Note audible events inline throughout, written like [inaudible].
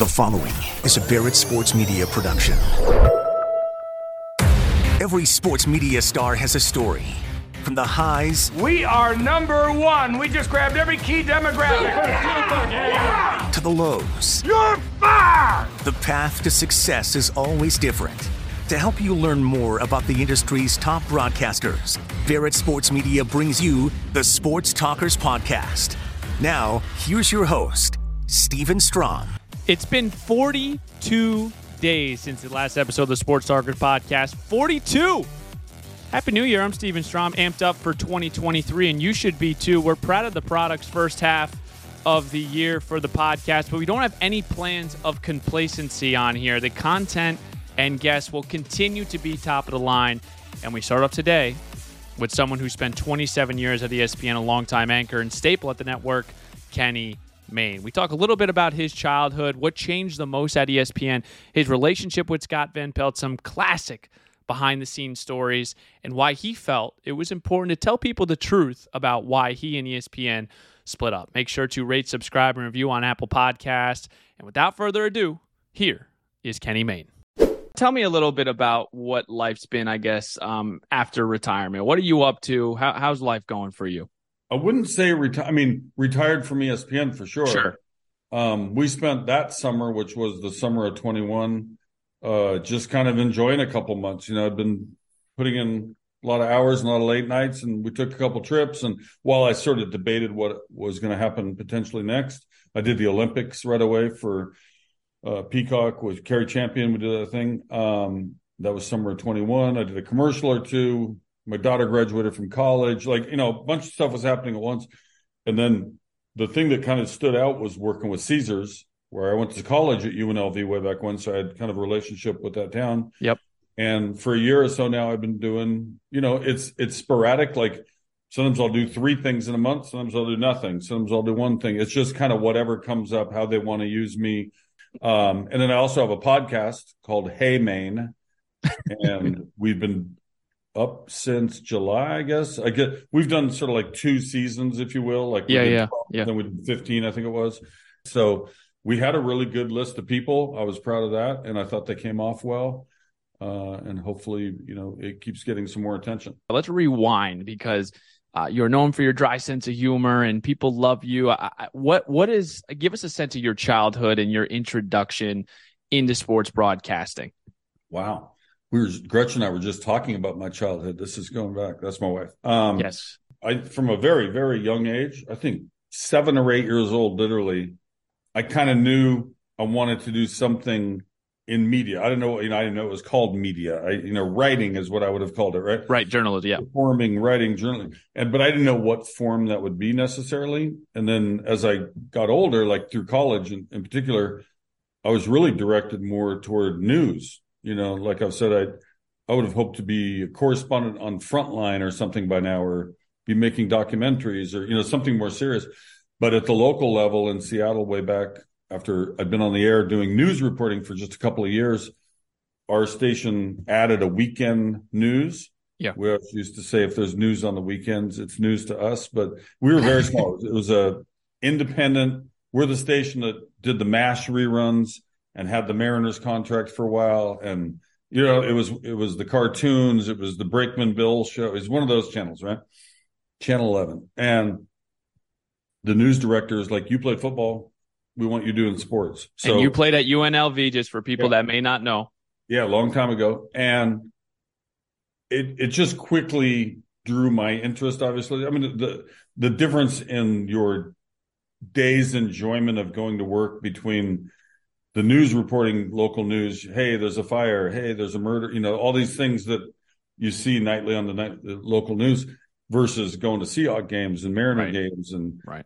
The following is a Barrett Sports Media production. Every sports media star has a story. From the highs We are number one. We just grabbed every key demographic. to the lows, You're fired. the path to success is always different. To help you learn more about the industry's top broadcasters, Barrett Sports Media brings you the Sports Talkers Podcast. Now, here's your host, Stephen Strom. It's been 42 days since the last episode of the Sports Talkers podcast. 42! Happy New Year. I'm Stephen Strom, amped up for 2023, and you should be too. We're proud of the product's first half of the year for the podcast, but we don't have any plans of complacency on here. The content and guests will continue to be top of the line, and we start off today with someone who spent 27 years at ESPN, a longtime anchor and staple at the network, Kenny Mayne. We talk a little bit about his childhood, what changed the most at ESPN, his relationship with Scott Van Pelt, some classic behind the scenes stories, and why he felt it was important to tell people the truth about why he and ESPN split up. Make sure to rate, subscribe, and review on Apple Podcasts. And without further ado, here is Kenny Mayne. Tell me a little bit about what life's been, I guess, um, after retirement. What are you up to? How, how's life going for you? I wouldn't say retired. I mean, retired from ESPN for sure. Um, we spent that summer, which was the summer of 21, uh, just kind of enjoying a couple months. You know, I'd been putting in a lot of hours and a lot of late nights, and we took a couple trips. And while I sort of debated what was going to happen potentially next, I did the Olympics right away for uh, Peacock with Carrie Champion. We did that thing. Um, that was summer of 21. I did a commercial or two. My daughter graduated from college. Like, you know, a bunch of stuff was happening at once. And then the thing that kind of stood out was working with Caesars, where I went to college at UNLV way back when. So I had kind of a relationship with that town. Yep. And for a year or so now, I've been doing, you know, it's it's sporadic. Like sometimes I'll do three things in a month, sometimes I'll do nothing, sometimes I'll do one thing. It's just kind of whatever comes up, how they want to use me. Um, and then I also have a podcast called Hey Mayne, [laughs] and we've been up since July, I guess. I get we've done sort of like two seasons, if you will. Like Yeah, yeah, 12, yeah. Then we did 15, I think it was. So we had a really good list of people. I was proud of that, and I thought they came off well. Uh, and hopefully, you know, it keeps getting some more attention. let's rewind because uh, you're known for your dry sense of humor and people love you. I, I, what what is give us a sense of your childhood and your introduction into sports broadcasting? Wow. We were Gretchen and I were just talking about my childhood. This is going back. That's my wife. Um, Yes, I from a very very young age, I think seven or eight years old, literally, I kind of knew I wanted to do something in media. I didn't know, you know, I didn't know it was called media. I, you know, writing is what I would have called it, right? right, journalism. Yeah, Performing, writing, journaling, and but I didn't know what form that would be necessarily. And then as I got older, like through college in, in particular, I was really directed more toward news. You know, like I've said, I I would have hoped to be a correspondent on Frontline or something by now, or be making documentaries or you know something more serious. But at the local level in Seattle, way back after I'd been on the air doing news reporting for just a couple of years, our station added a weekend news. Yeah. we always used to say if there's news on the weekends, it's news to us. But we were very [laughs] small. It was a independent. We're the station that did the MASH reruns and had the Mariners contract for a while. And you know, it was it was the cartoons, it was the Brakeman Bill show. It was one of those channels, right? Channel Eleven, and the news director is like, "You played football. We want you doing sports." So and you played at UNLV just for people Yeah. that may not know. yeah, a long time ago, and it it just quickly drew my interest. Obviously, I mean the the difference in your day's enjoyment of going to work between the news reporting local news. Hey, there's a fire. Hey, there's a murder. You know, all these things that you see nightly on the, night, the local news versus going to Seahawks games and Mariner Right. games and Right.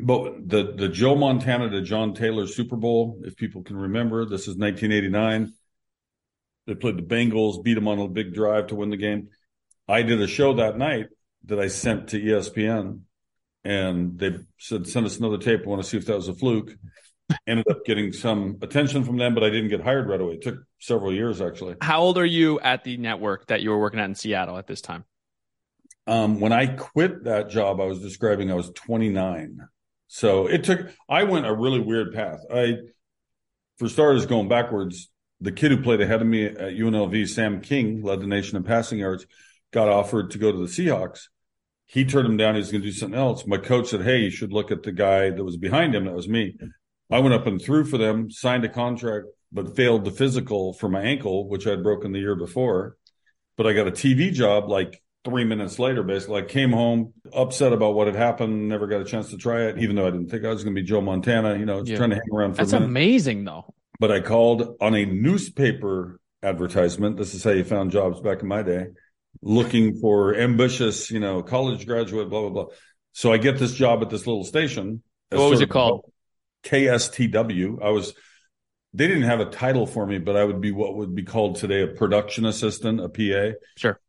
but the the Joe Montana to John Taylor Super Bowl, if people can remember, this is 1989. They played the Bengals, beat them on a big drive to win the game. I did a show that night that I sent to ESPN, and they said send us another tape. I want to see if that was a fluke. Ended up getting some attention from them, but I didn't get hired right away. It took several years actually. How old are you at the network that you were working at in Seattle at this time? Um, when I quit that job, I was describing I was 29. So it took, I went a really weird path. I, for starters, going backwards, the kid who played ahead of me at UNLV, Sam King, led the nation in passing yards, got offered to go to the Seahawks. He turned him down. He was going to do something else. My coach said, Hey, you should look at the guy that was behind him. That was me. I went up and threw for them, signed a contract, but failed the physical for my ankle, which I'd broken the year before. But I got a TV job like three minutes later, basically. I came home upset about what had happened, never got a chance to try it, even though I didn't think I was going to be Joe Montana, you know, yeah. trying to hang around for That's amazing, though. But I called on a newspaper advertisement. This is how you found jobs back in my day, looking for ambitious, you know, college graduate, blah, blah, blah. So I get this job at this little station. What was it called? KSTW. I was, they didn't have a title for me, but I would be what would be called today a production assistant, a PA. Sure.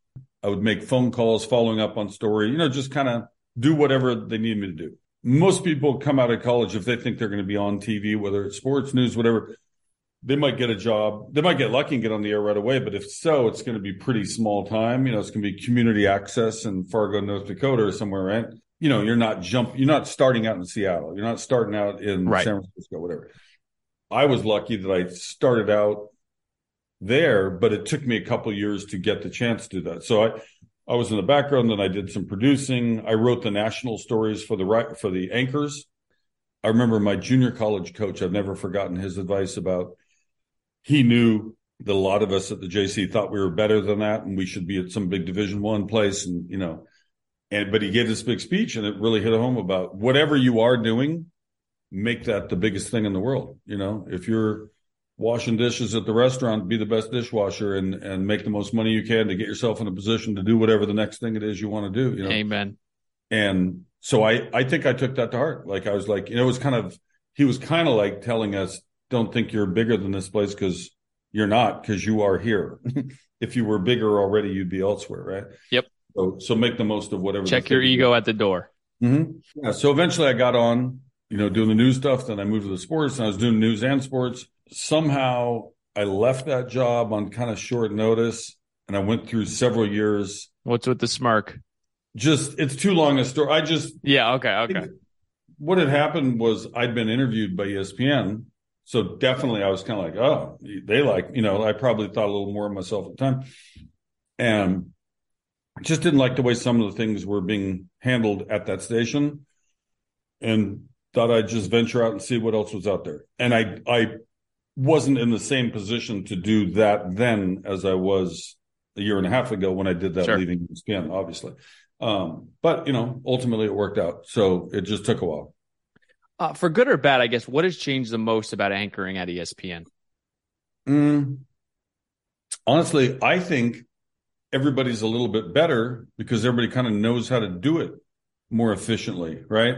I would make phone calls, following up on story, you know, just kind of do whatever they need me to do. Most people come out of college if they think they're going to be on TV, whether it's sports news, whatever. They might get a job. They might get lucky and get on the air right away. But if so, it's going to be pretty small time. You know, it's going to be community access in Fargo, North Dakota or somewhere, right? You know, you're not jump, you're not starting out in Seattle. You're not starting out in right. San Francisco, whatever. I was lucky that I started out there, but it took me a couple years to get the chance to do that. So I, I was in the background, then I did some producing. I wrote the national stories for the right for the anchors. I remember my junior college coach. I've never forgotten his advice about. He knew that a lot of us at the JC thought we were better than that, and we should be at some big Division One place, and you know, and but he gave this big speech, and it really hit home about whatever you are doing, make that the biggest thing in the world. You know, if you're washing dishes at the restaurant, be the best dishwasher and and make the most money you can to get yourself in a position to do whatever the next thing it is you want to do. You know? Amen. And so I I think I took that to heart. Like I was like, you know, it was kind of he was kind of like telling us, don't think you're bigger than this place because you're not because you are here. [laughs] if you were bigger already, you'd be elsewhere, right? Yep. So so make the most of whatever. Check your ego at the door. Mm-hmm. Yeah. So eventually I got on, you know, doing the news stuff. Then I moved to the sports and I was doing news and sports somehow I left that job on kind of short notice and I went through several years. What's with the smirk? Just it's too long a story. I just Yeah, okay, okay. what had happened was I'd been interviewed by ESPN. So definitely I was kind of like, oh, they like, you know, I probably thought a little more of myself at the time. And just didn't like the way some of the things were being handled at that station. And thought I'd just venture out and see what else was out there. And I I wasn't in the same position to do that then as I was a year and a half ago when I did that sure. leaving ESPN, obviously. Um, but you know, ultimately it worked out. So it just took a while. Uh, for good or bad, I guess. What has changed the most about anchoring at ESPN? Mm, honestly, I think everybody's a little bit better because everybody kind of knows how to do it more efficiently, right?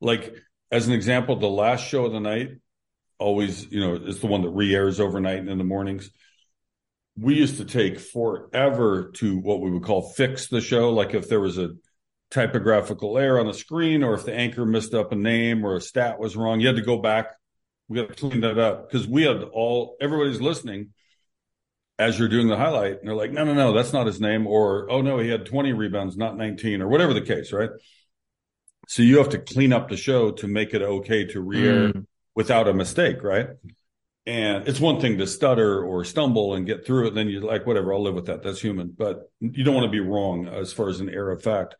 Like as an example, the last show of the night always, you know, it's the one that re-airs overnight and in the mornings. We used to take forever to what we would call fix the show. Like if there was a typographical error on the screen, or if the anchor missed up a name or a stat was wrong, you had to go back. We got to clean that up because we had all everybody's listening as you're doing the highlight, and they're like, "No, no, no, that's not his name," or "Oh no, he had 20 rebounds, not 19," or whatever the case, right? So you have to clean up the show to make it okay to re-air mm without a mistake, right? And it's one thing to stutter or stumble and get through it. Then you're like, whatever, I'll live with that. That's human. But you don't want to be wrong as far as an error of fact.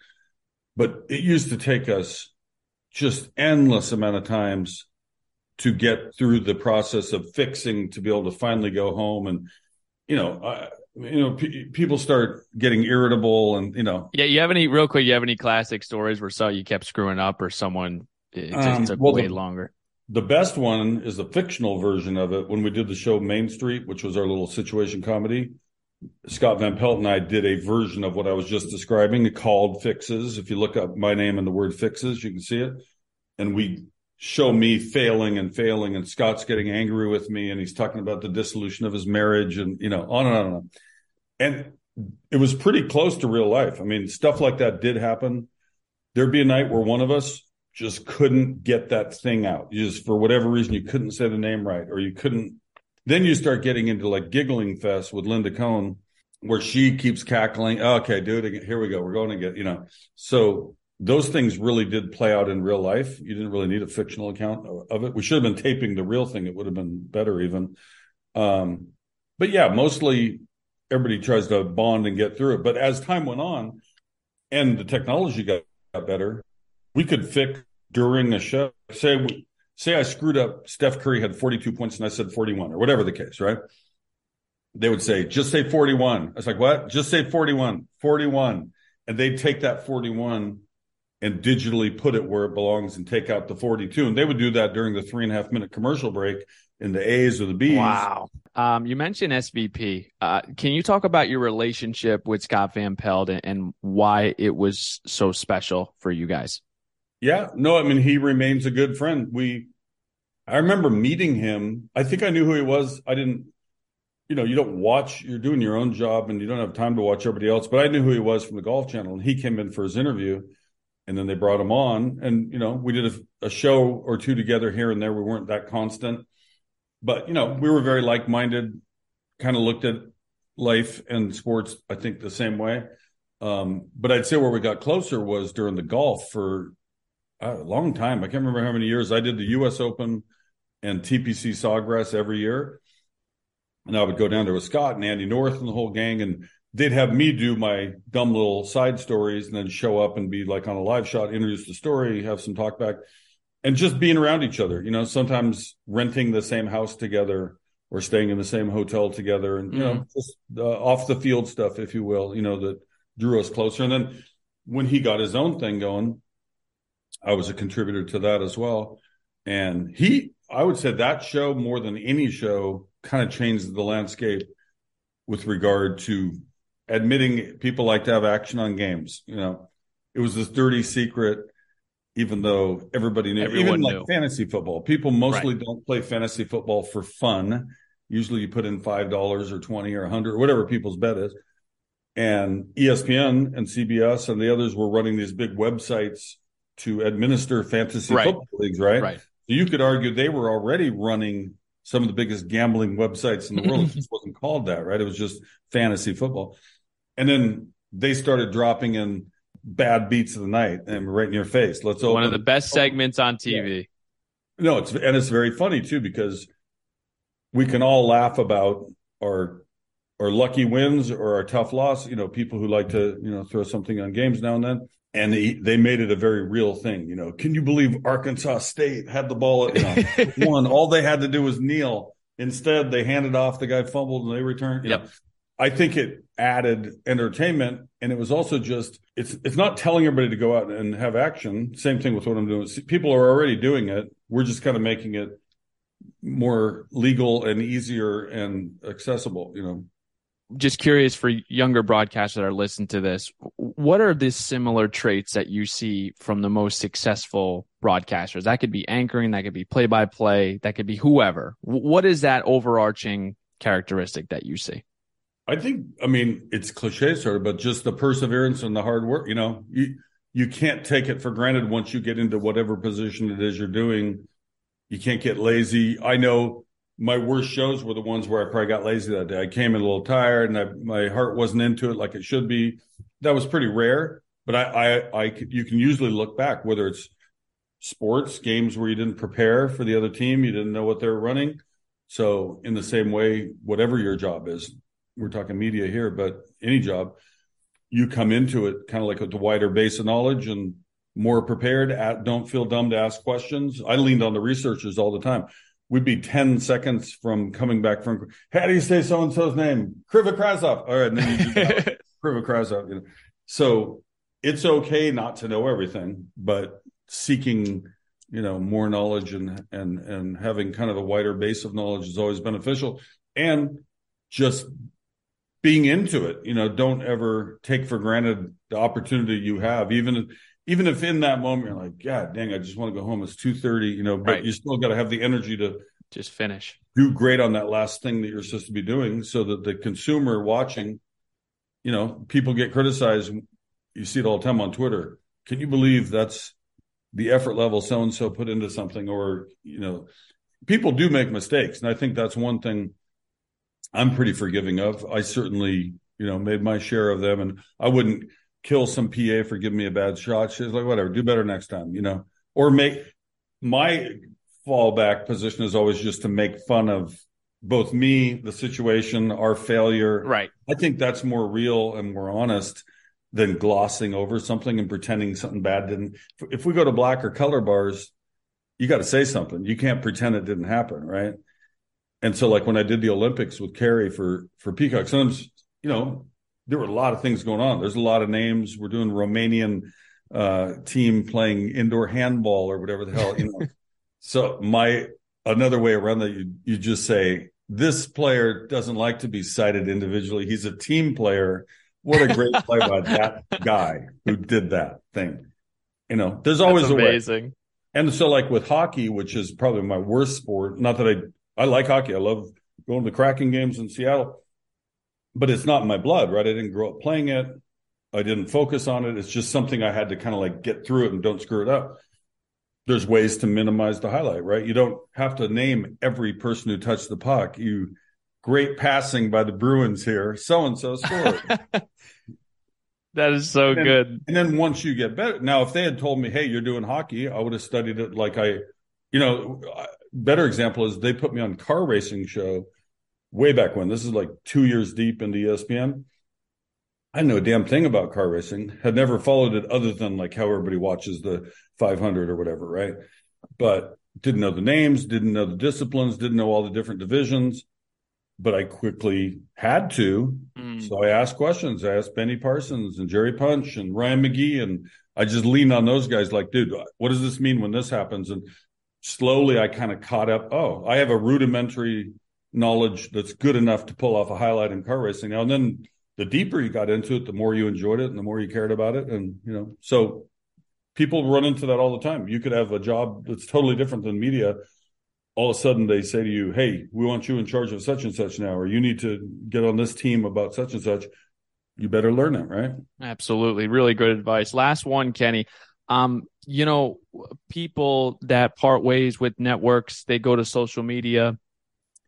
But it used to take us just endless amount of times to get through the process of fixing to be able to finally go home. And, you know, I, you know, p- people start getting irritable and, you know. Yeah. You have any, real quick, you have any classic stories where so you kept screwing up or someone, it just um, took well, way the, longer? The best one is the fictional version of it. When we did the show Mayne Street, which was our little situation comedy, Scott Van Pelt and I did a version of what I was just describing called Fixes. If you look up my name and the word Fixes, you can see it. And we show me failing and failing, and Scott's getting angry with me, and he's talking about the dissolution of his marriage, and you know, on and on and on. And it was pretty close to real life. I mean, stuff like that did happen. There'd be a night where one of us just couldn't get that thing out. You just, for whatever reason, you couldn't say the name right, or you couldn't. Then you start getting into like giggling fest with Linda Cohn, where she keeps cackling. Okay, do it again. Here we go. We're going to get, you know. So those things really did play out in real life. You didn't really need a fictional account of it. We should have been taping the real thing. It would have been better even. Um, but yeah, mostly everybody tries to bond and get through it. But as time went on and the technology got, got better, we could fix during a show. Say, say I screwed up. Steph Curry had 42 points and I said 41 or whatever the case, right? They would say, just say 41. I was like, what? Just say 41, 41. And they'd take that 41 and digitally put it where it belongs and take out the 42. And they would do that during the three and a half minute commercial break in the A's or the B's. Wow. Um, you mentioned SVP. Uh, can you talk about your relationship with Scott Van Pelt and, and why it was so special for you guys? Yeah, no, I mean, he remains a good friend. We, I remember meeting him. I think I knew who he was. I didn't, you know, you don't watch, you're doing your own job and you don't have time to watch everybody else, but I knew who he was from the Golf Channel and he came in for his interview and then they brought him on and you know we did a, a, show or two together here and there. We weren't that constant but you know we were very like-minded kind of looked at life and sports i think the same way. Um, but i'd say where we got closer was during the golf for a long time. I can't remember how many years. I did the us open and tpc sawgrass every year. And i would go down there with scott and andy north and the whole gang and they'd have me do my dumb little side stories and then show up and be like on a live shot, introduce the story, have some talk back, and just being around each other. You know, sometimes renting the same house together or staying in the same hotel together, and you mm-hmm. know, just uh, off the field stuff, if you will. You know, that drew us closer. And then when he got his own thing going, I was a contributor to that as well. And he, I would say that show more than any show kind of changed the landscape with regard to admitting people like to have action on games. You know, it was this dirty secret, even though everybody knew. Everyone even knew. like fantasy football, people mostly right. don't play fantasy football for fun. Usually, you put in five dollars or twenty or a hundred whatever people's bet is. And ESPN and CBS and the others were running these big websites to administer fantasy right. football leagues, right? Right. So you could argue they were already running some of the biggest gambling websites in the world. it just wasn't called that, right? It was just fantasy football. And then they started dropping in bad beats of the night and right in your face. Let's open. One of the best oh, segments on TV. Yeah. No, it's and it's very funny too because we can all laugh about our our lucky wins or our tough loss. You know, people who like to you know throw something on games now and then, and they they made it a very real thing. You know, can you believe Arkansas State had the ball at you know, [laughs] one? All they had to do was kneel. Instead, they handed off. The guy fumbled and they returned. yep. Know. I think it added entertainment and it was also just it's it's not telling everybody to go out and have action. Same thing with what I'm doing. People are already doing it. We're just kind of making it more legal and easier and accessible, you know. Just curious for younger broadcasters that are listening to this, what are the similar traits that you see from the most successful broadcasters? That could be anchoring, that could be play by play, that could be whoever. What is that overarching characteristic that you see? I think, I mean, it's cliche sort of, but just the perseverance and the hard work, you know, you, you can't take it for granted once you get into whatever position it is you're doing. You can't get lazy. I know my worst shows were the ones where I probably got lazy that day. I came in a little tired and I, my heart wasn't into it like it should be. That was pretty rare, but I, I, I, you can usually look back, whether it's sports games where you didn't prepare for the other team, you didn't know what they were running. So in the same way, whatever your job is, we're talking media here, but any job, you come into it kind of like with the wider base of knowledge and more prepared. At, don't feel dumb to ask questions. I leaned on the researchers all the time. We'd be 10 seconds from coming back from, how do you say so and so's name? Kriva Krazov. All right. And then you just, [laughs] Kriva Krazov. You know. So it's okay not to know everything, but seeking, you know, more knowledge and, and, and having kind of a wider base of knowledge is always beneficial. And just being into it. You know, don't ever take for granted the opportunity you have, even even if in that moment you're like, God dang, I just want to go home. It's two thirty, you know, but right. you still got to have the energy to just finish, do great on that last thing that you're supposed to be doing, so that the consumer watching, you know, people get criticized. You see it all the time on Twitter. Can you believe that's the effort level so and so put into something, or you know, people do make mistakes, and I think that's one thing I'm pretty forgiving of. I certainly, you know, made my share of them, and I wouldn't kill some PA for giving me a bad shot. She's like, whatever, do better next time, you know, or make my fallback position is always just to make fun of both me, the situation, our failure. Right. I think that's more real and more honest than glossing over something and pretending something bad didn't. If we go to black or color bars, you got to say something. You can't pretend it didn't happen, right? And so, like when I did the Olympics with Carrie for for Peacock, sometimes you know there were a lot of things going on. There's a lot of names. We're doing Romanian uh, team playing indoor handball or whatever the hell, you know. [laughs] so my another way around that you you just say this player doesn't like to be cited individually. He's a team player. What a great [laughs] play by that guy who did that thing. You know, there's always That's a amazing. way. And so, like with hockey, which is probably my worst sport. Not that I I like hockey. I love going to the Kraken games in Seattle, but it's not in my blood, right? I didn't grow up playing it. I didn't focus on it. It's just something I had to kind of like get through it and don't screw it up. There's ways to minimize the highlight, right? You don't have to name every person who touched the puck. You great passing by the Bruins here. So and so scored. [laughs] that is so and then, good. And then once you get better, now if they had told me, "Hey, you're doing hockey," I would have studied it like I, you know, better example is they put me on car racing show way back when. This is like two years deep into ESPN. I know a damn thing about car racing. Had never followed it other than like how everybody watches the 500 or whatever, right? But didn't know the names, didn't know the disciplines, didn't know all the different divisions. But I quickly had to, mm. so I asked questions. I asked Benny Parsons and Jerry Punch and Ryan McGee, and I just leaned on those guys. Like, dude, what does this mean when this happens? And slowly, I kind of caught up. Oh, I have a rudimentary knowledge that's good enough to pull off a highlight in car racing now. And then the deeper you got into it, the more you enjoyed it and the more you cared about it. And, you know, so people run into that all the time. You could have a job that's totally different than media. All of a sudden they say to you, Hey, we want you in charge of such and such now, or you need to get on this team about such and such. You better learn it, right? Absolutely. Really good advice. Last one, Kenny. Um, you know, people that part ways with networks, they go to social media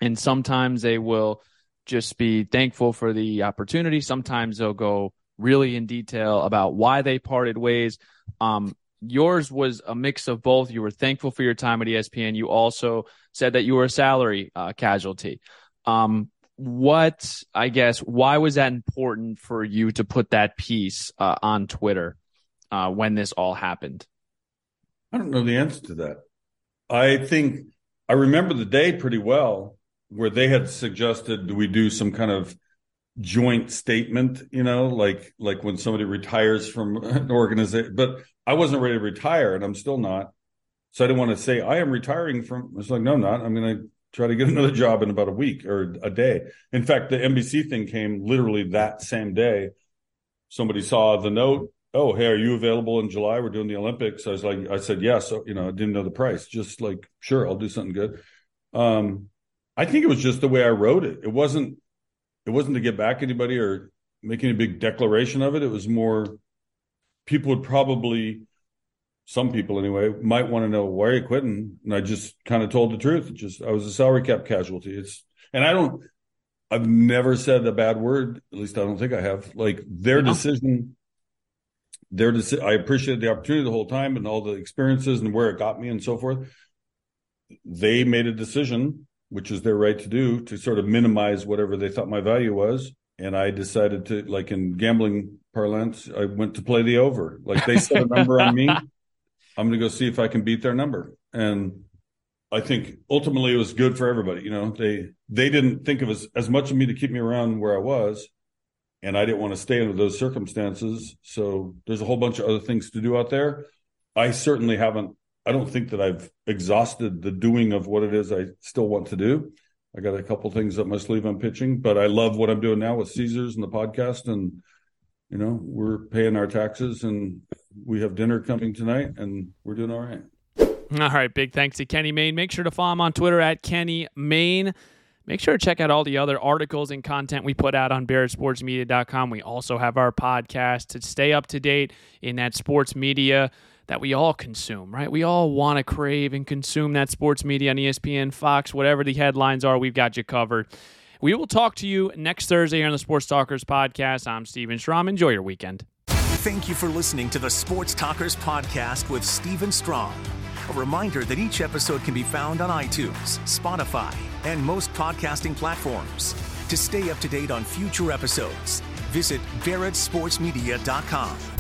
and sometimes they will just be thankful for the opportunity. Sometimes they'll go really in detail about why they parted ways. Um, yours was a mix of both. You were thankful for your time at ESPN. You also said that you were a salary uh, casualty. Um, what, I guess, why was that important for you to put that piece uh, on Twitter uh, when this all happened? I don't know the answer to that. I think I remember the day pretty well where they had suggested we do some kind of joint statement, you know, like like when somebody retires from [laughs] an organization. But I wasn't ready to retire, and I'm still not. So I didn't want to say I am retiring from. It's like no, I'm not. I'm going to try to get [laughs] another job in about a week or a day. In fact, the NBC thing came literally that same day. Somebody saw the note. Oh, hey, are you available in July? We're doing the Olympics. I was like, I said yes. So, you know, I didn't know the price. Just like, sure, I'll do something good. Um, I think it was just the way I wrote it. It wasn't it wasn't to get back anybody or making a big declaration of it. It was more people would probably some people anyway might want to know why are you quitting and i just kind of told the truth it just i was a salary cap casualty it's and i don't i've never said a bad word at least i don't think i have like their decision their i appreciated the opportunity the whole time and all the experiences and where it got me and so forth they made a decision which is their right to do, to sort of minimize whatever they thought my value was. And I decided to, like in gambling parlance, I went to play the over. Like they set a number on me. [laughs] I'm going to go see if I can beat their number. And I think ultimately it was good for everybody. You know, they they didn't think of as, as much of me to keep me around where I was. And I didn't want to stay under those circumstances. So there's a whole bunch of other things to do out there. I certainly haven't I don't think that I've exhausted the doing of what it is I still want to do. I got a couple things up my sleeve I'm pitching, but I love what I'm doing now with Caesars and the podcast. And, you know, we're paying our taxes and we have dinner coming tonight and we're doing all right. All right. Big thanks to Kenny Mayne. Make sure to follow him on Twitter at Kenny Mayne. Make sure to check out all the other articles and content we put out on barrettsportsmedia.com. We also have our podcast to stay up to date in that sports media that we all consume, right? We all want to crave and consume that sports media on ESPN, Fox, whatever the headlines are, we've got you covered. We will talk to you next Thursday here on the Sports Talkers podcast. I'm Stephen Strom. Enjoy your weekend. Thank you for listening to the Sports Talkers podcast with Stephen Strom. A reminder that each episode can be found on iTunes, Spotify, and most podcasting platforms. To stay up to date on future episodes, visit barrettsportsmedia.com.